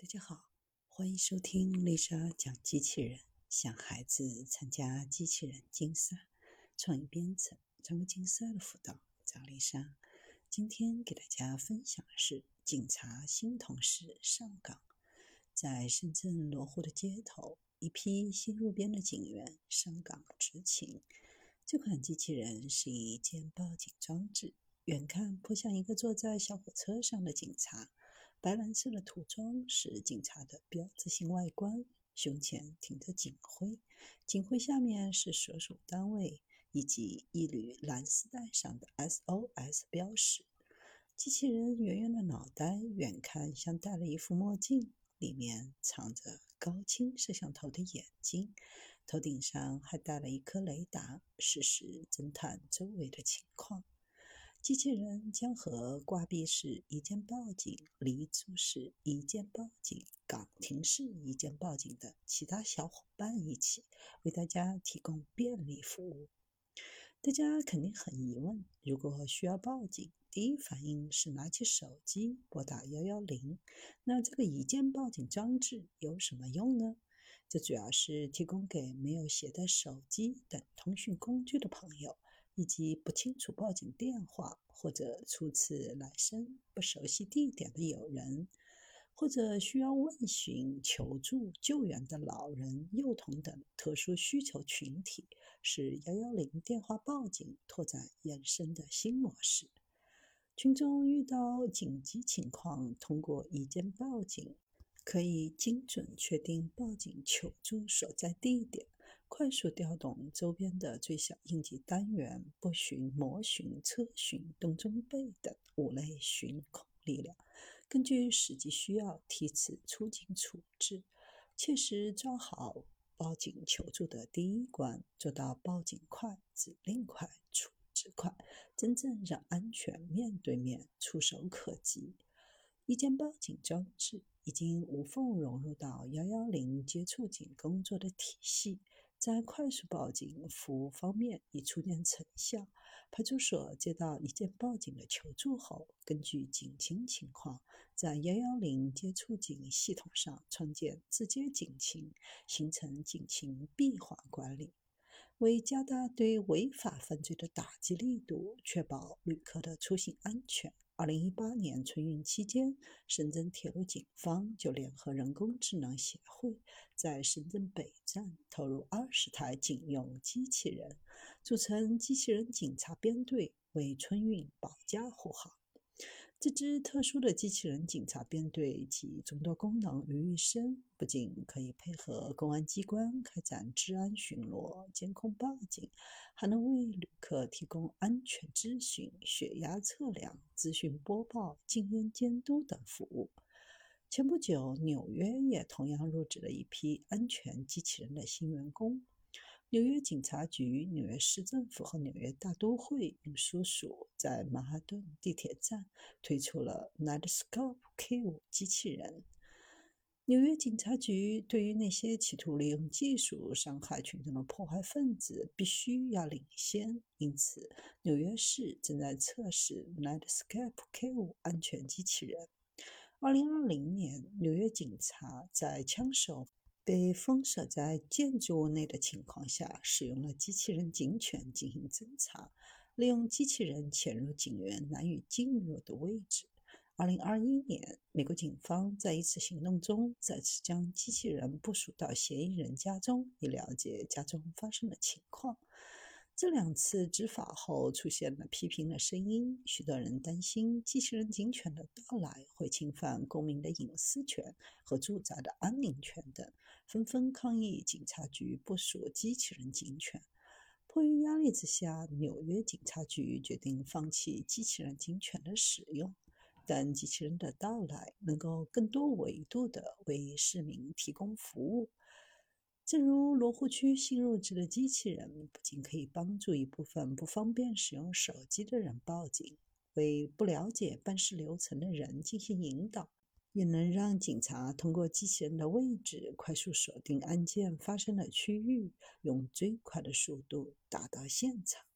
大家好，欢迎收听丽莎讲机器人。想孩子参加机器人竞赛、创意编程、创客竞赛的辅导，找丽莎。今天给大家分享的是警察新同事上岗。在深圳罗湖的街头，一批新入编的警员上岗执勤。这款机器人是一件报警装置，远看颇像一个坐在小火车上的警察。白蓝色的涂装是警察的标志性外观，胸前挺着警徽，警徽下面是所属单位以及一缕蓝丝带上的 SOS 标识。机器人圆圆的脑袋，远看像戴了一副墨镜，里面藏着高清摄像头的眼睛，头顶上还带了一颗雷达，实时侦探周围的情况。机器人将和挂壁式一键报警、离组式一键报警、岗亭式一键报警的其他小伙伴一起，为大家提供便利服务。大家肯定很疑问：如果需要报警，第一反应是拿起手机拨打幺幺零，那这个一键报警装置有什么用呢？这主要是提供给没有携带手机等通讯工具的朋友。以及不清楚报警电话或者初次来深、不熟悉地点的友人，或者需要问询、求助、救援的老人、幼童等特殊需求群体，是幺幺零电话报警拓展延伸的新模式。群众遇到紧急情况，通过一键报警，可以精准确定报警求助所在地点。快速调动周边的最小应急单元，不寻、模寻、车寻、动中备等五类寻控力量，根据实际需要提词出警处置，切实抓好报警求助的第一关，做到报警快、指令快、处置快，真正让安全面对面、触手可及。一键报警装置已经无缝融入到幺幺零接触警工作的体系。在快速报警服务方面已初见成效。派出所接到一件报警的求助后，根据警情情况，在幺幺零接触警系统上创建直接警情，形成警情闭环管理。为加大对违法犯罪的打击力度，确保旅客的出行安全。二零一八年春运期间，深圳铁路警方就联合人工智能协会，在深圳北站投入二十台警用机器人，组成机器人警察编队，为春运保驾护航。这支特殊的机器人警察编队集众多功能于一身，不仅可以配合公安机关开展治安巡逻、监控报警，还能为旅客提供安全咨询、血压测量、资讯播报、禁烟监督等服务。前不久，纽约也同样入职了一批安全机器人的新员工。纽约警察局、纽约市政府和纽约大都会运输署在曼哈顿地铁站推出了 Nightscope K5 机器人。纽约警察局对于那些企图利用技术伤害群众的破坏分子，必须要领先。因此，纽约市正在测试 night scope K5 安全机器人。二零二零年，纽约警察在枪手。被封锁在建筑物内的情况下，使用了机器人警犬进行侦查，利用机器人潜入警员难以进入的位置。二零二一年，美国警方在一次行动中再次将机器人部署到嫌疑人家中，以了解家中发生的情况。这两次执法后，出现了批评的声音。许多人担心机器人警犬的到来会侵犯公民的隐私权和住宅的安宁权等，纷纷抗议警察局部署机器人警犬。迫于压力之下，纽约警察局决定放弃机器人警犬的使用，但机器人的到来能够更多维度地为市民提供服务。正如罗湖区新入职的机器人，不仅可以帮助一部分不方便使用手机的人报警，为不了解办事流程的人进行引导，也能让警察通过机器人的位置快速锁定案件发生的区域，用最快的速度打到现场。